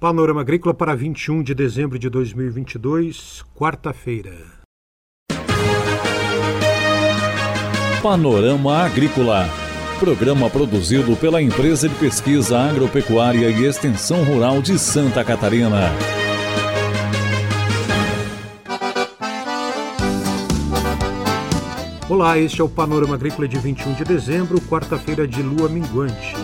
Panorama Agrícola para 21 de dezembro de 2022, quarta-feira. Panorama Agrícola. Programa produzido pela Empresa de Pesquisa Agropecuária e Extensão Rural de Santa Catarina. Olá, este é o Panorama Agrícola de 21 de dezembro, quarta-feira de lua minguante.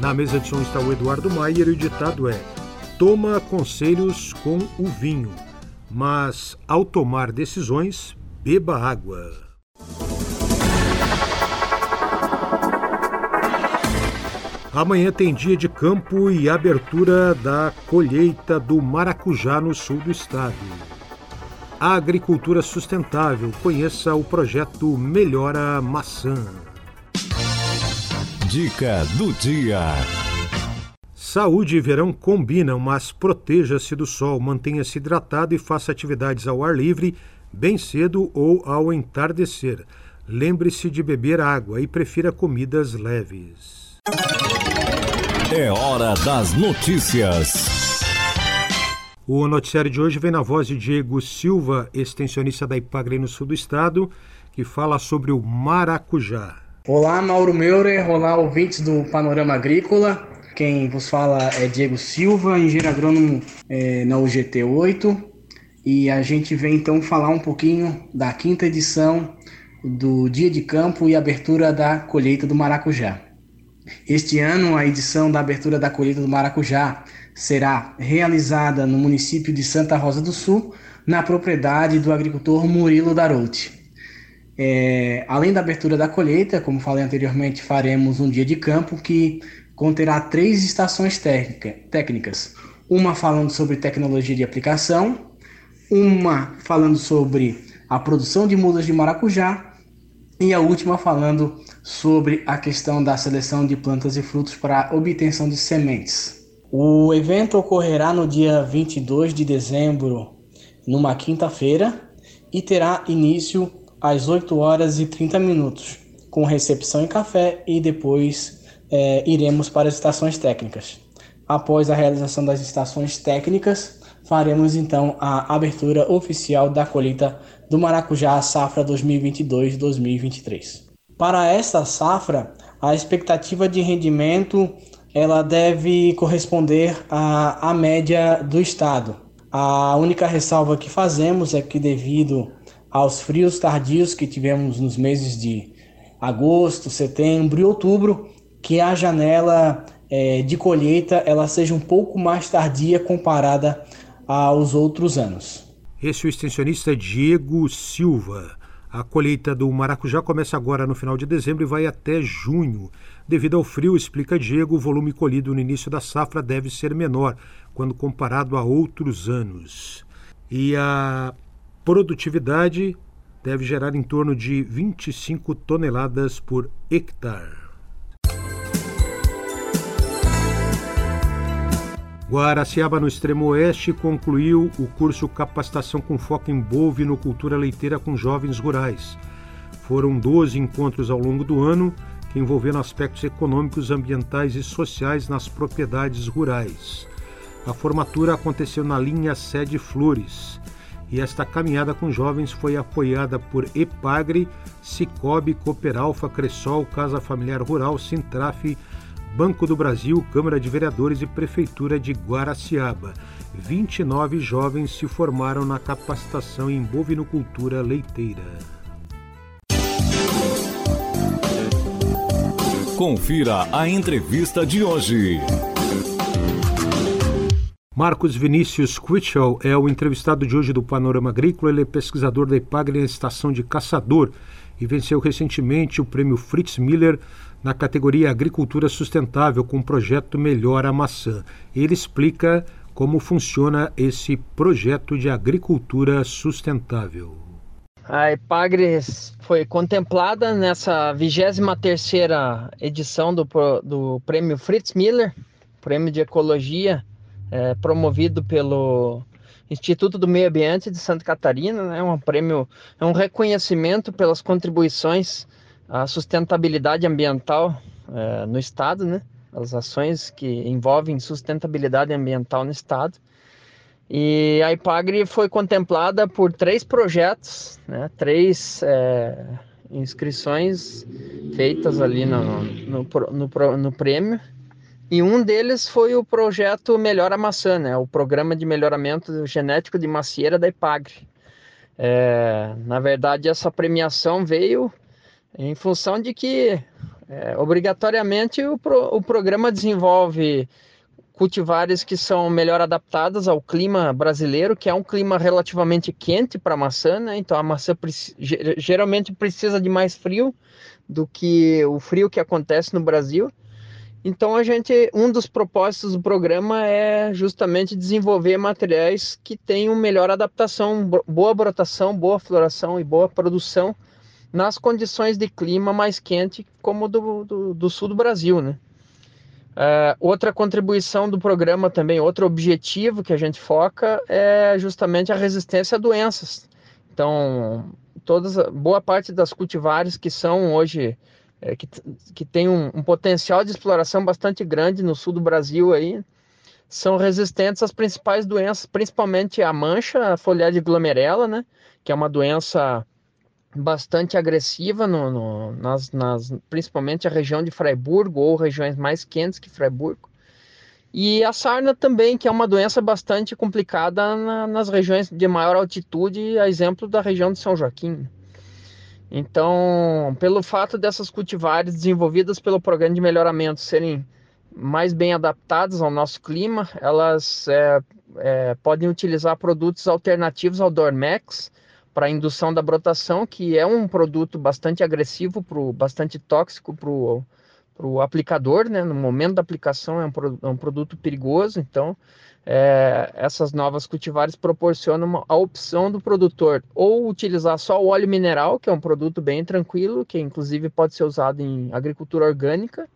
Na mesa de som está o Eduardo Maier e o ditado é: Toma conselhos com o vinho, mas ao tomar decisões, beba água. Amanhã tem dia de campo e abertura da colheita do maracujá no sul do estado. A agricultura sustentável. Conheça o projeto Melhora Maçã. Dica do dia. Saúde e verão combinam, mas proteja-se do sol, mantenha-se hidratado e faça atividades ao ar livre bem cedo ou ao entardecer. Lembre-se de beber água e prefira comidas leves. É hora das notícias. O noticiário de hoje vem na voz de Diego Silva, extensionista da Ipagre no sul do estado, que fala sobre o maracujá. Olá, Mauro Meurer, olá, ouvintes do Panorama Agrícola. Quem vos fala é Diego Silva, engenheiro agrônomo é, na UGT 8. E a gente vem então falar um pouquinho da quinta edição do Dia de Campo e abertura da colheita do maracujá. Este ano, a edição da abertura da colheita do maracujá será realizada no município de Santa Rosa do Sul, na propriedade do agricultor Murilo Darouti. É, além da abertura da colheita, como falei anteriormente, faremos um dia de campo que conterá três estações técnica, técnicas. Uma falando sobre tecnologia de aplicação, uma falando sobre a produção de mudas de maracujá e a última falando sobre a questão da seleção de plantas e frutos para obtenção de sementes. O evento ocorrerá no dia 22 de dezembro, numa quinta-feira, e terá início às 8 horas e 30 minutos, com recepção e café, e depois é, iremos para as estações técnicas. Após a realização das estações técnicas, faremos então a abertura oficial da colheita do maracujá safra 2022-2023. Para esta safra, a expectativa de rendimento ela deve corresponder à, à média do estado. A única ressalva que fazemos é que devido aos frios tardios que tivemos nos meses de agosto, setembro e outubro, que a janela é, de colheita ela seja um pouco mais tardia comparada aos outros anos. Esse é o extensionista Diego Silva. A colheita do maracujá começa agora no final de dezembro e vai até junho. Devido ao frio, explica Diego, o volume colhido no início da safra deve ser menor quando comparado a outros anos. E a produtividade deve gerar em torno de 25 toneladas por hectare. Guaraciaba, no extremo oeste, concluiu o curso Capacitação com Foco em Bovinocultura Leiteira com Jovens Rurais. Foram 12 encontros ao longo do ano que envolveram aspectos econômicos, ambientais e sociais nas propriedades rurais. A formatura aconteceu na linha Sede Flores e esta caminhada com jovens foi apoiada por EPAGRE, Cicobi, Cooperalfa, Cressol, Casa Familiar Rural, Sintraf, Banco do Brasil, Câmara de Vereadores e Prefeitura de Guaraciaba. 29 jovens se formaram na capacitação em bovinocultura leiteira. Confira a entrevista de hoje. Marcos Vinícius Quitchell é o entrevistado de hoje do Panorama Agrícola. Ele é pesquisador da IPAGRE na estação de Caçador e venceu recentemente o prêmio Fritz Miller na categoria Agricultura Sustentável com o projeto Melhora Maçã. Ele explica como funciona esse projeto de agricultura sustentável. A Epagres foi contemplada nessa 23ª edição do, do Prêmio Fritz Miller, Prêmio de Ecologia, é, promovido pelo Instituto do Meio Ambiente de Santa Catarina, né? um prêmio, é um reconhecimento pelas contribuições à sustentabilidade ambiental é, no estado, né? as ações que envolvem sustentabilidade ambiental no estado. E a IPAGRE foi contemplada por três projetos, né, três é, inscrições feitas ali no, no, no, no, prêmio. E um deles foi o projeto Melhora Maçã, né, o programa de melhoramento genético de macieira da IPAGRE. É, na verdade, essa premiação veio em função de que, é, obrigatoriamente, o, pro, o programa desenvolve cultivares que são melhor adaptadas ao clima brasileiro, que é um clima relativamente quente para a maçã, né? Então a maçã geralmente precisa de mais frio do que o frio que acontece no Brasil. Então a gente, um dos propósitos do programa é justamente desenvolver materiais que tenham melhor adaptação, boa brotação, boa floração e boa produção nas condições de clima mais quente, como do, do, do sul do Brasil, né? Uh, outra contribuição do programa também, outro objetivo que a gente foca é justamente a resistência a doenças. Então, todas, boa parte das cultivares que são hoje, é, que, que tem um, um, potencial de exploração bastante grande no sul do Brasil aí, são resistentes às principais doenças, principalmente a mancha, a folhagem glomerela, né, que é uma doença bastante agressiva, no, no, nas, nas, principalmente a região de Freiburgo ou regiões mais quentes que Freiburgo. E a sarna também, que é uma doença bastante complicada na, nas regiões de maior altitude, a exemplo da região de São Joaquim. Então, pelo fato dessas cultivares desenvolvidas pelo programa de melhoramento serem mais bem adaptadas ao nosso clima, elas é, é, podem utilizar produtos alternativos ao Dormex, para indução da brotação, que é um produto bastante agressivo, pro, bastante tóxico para o aplicador, né? No momento da aplicação é um, é um produto perigoso, então é, essas novas cultivares proporcionam a opção do produtor ou utilizar só o óleo mineral, que é um produto bem tranquilo, que inclusive pode ser usado em agricultura orgânica,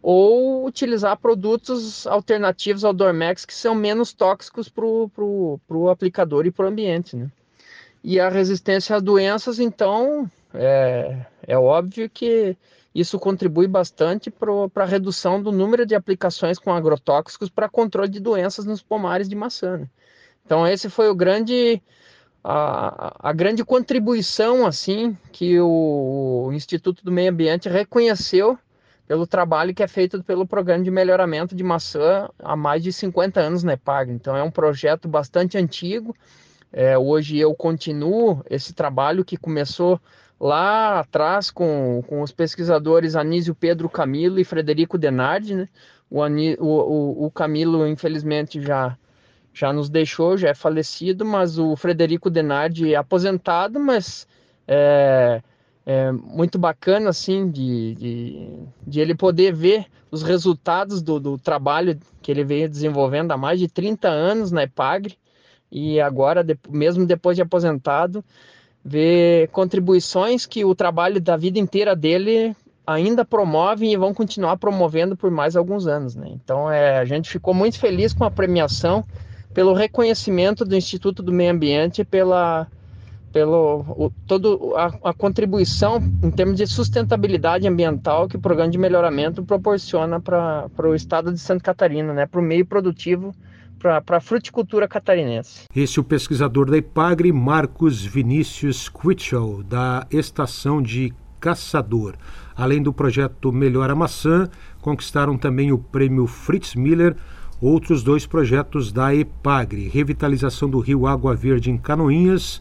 ou utilizar produtos alternativos ao Dormex que são menos tóxicos para o aplicador e para o ambiente. Né? E a resistência a doenças, então, é, é óbvio que isso contribui bastante para a redução do número de aplicações com agrotóxicos para controle de doenças nos pomares de maçã. Né? Então, esse foi o grande, a, a grande contribuição assim que o, o Instituto do Meio Ambiente reconheceu pelo trabalho que é feito pelo Programa de Melhoramento de Maçã há mais de 50 anos na EPAG. Então, é um projeto bastante antigo, é, hoje eu continuo esse trabalho que começou lá atrás com, com os pesquisadores Anísio Pedro Camilo e Frederico Denardi. Né? O, o, o Camilo, infelizmente, já, já nos deixou, já é falecido, mas o Frederico Denardi é aposentado, mas é, é muito bacana assim de, de, de, ele poder ver os resultados do, do trabalho que ele veio desenvolvendo há mais de 30 anos na EPAGRE e agora, mesmo depois de aposentado, ver contribuições que o trabalho da vida inteira dele ainda promove e vão continuar promovendo por mais alguns anos. Né? Então, é, a gente ficou muito feliz com a premiação, pelo reconhecimento do Instituto do Meio Ambiente, pela pelo o, todo a, a, contribuição em termos de sustentabilidade ambiental que o programa de melhoramento proporciona para o estado de Santa Catarina, né, para o meio produtivo para a fruticultura catarinense. Esse é o pesquisador da IPAGRE, Marcos Vinícius Quitchell, da Estação de Caçador. Além do projeto Melhor a Maçã, conquistaram também o prêmio Fritz Miller, outros dois projetos da EPAGRE, revitalização do rio Água Verde em Canoinhas,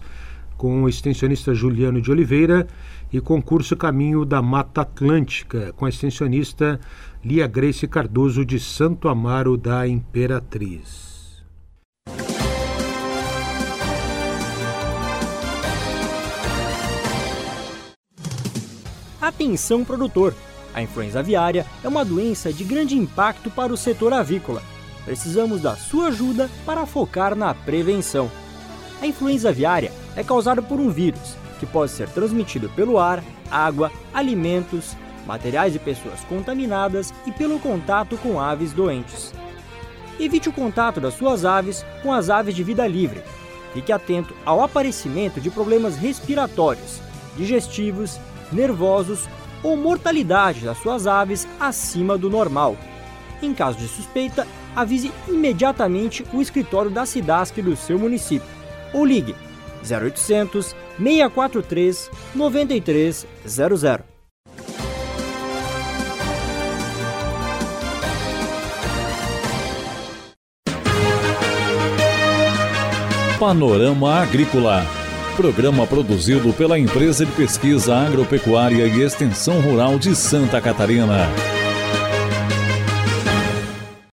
com o extensionista Juliano de Oliveira, e concurso Caminho da Mata Atlântica, com a extensionista Lia Grace Cardoso de Santo Amaro da Imperatriz. Atenção produtor! A influenza aviária é uma doença de grande impacto para o setor avícola. Precisamos da sua ajuda para focar na prevenção. A influenza aviária é causada por um vírus que pode ser transmitido pelo ar, água, alimentos, materiais e pessoas contaminadas e pelo contato com aves doentes. Evite o contato das suas aves com as aves de vida livre. Fique atento ao aparecimento de problemas respiratórios, digestivos nervosos ou mortalidade das suas aves acima do normal. Em caso de suspeita, avise imediatamente o escritório da SIDASC do seu município ou ligue 0800 643 9300. Panorama Agrícola. Programa produzido pela Empresa de Pesquisa Agropecuária e Extensão Rural de Santa Catarina.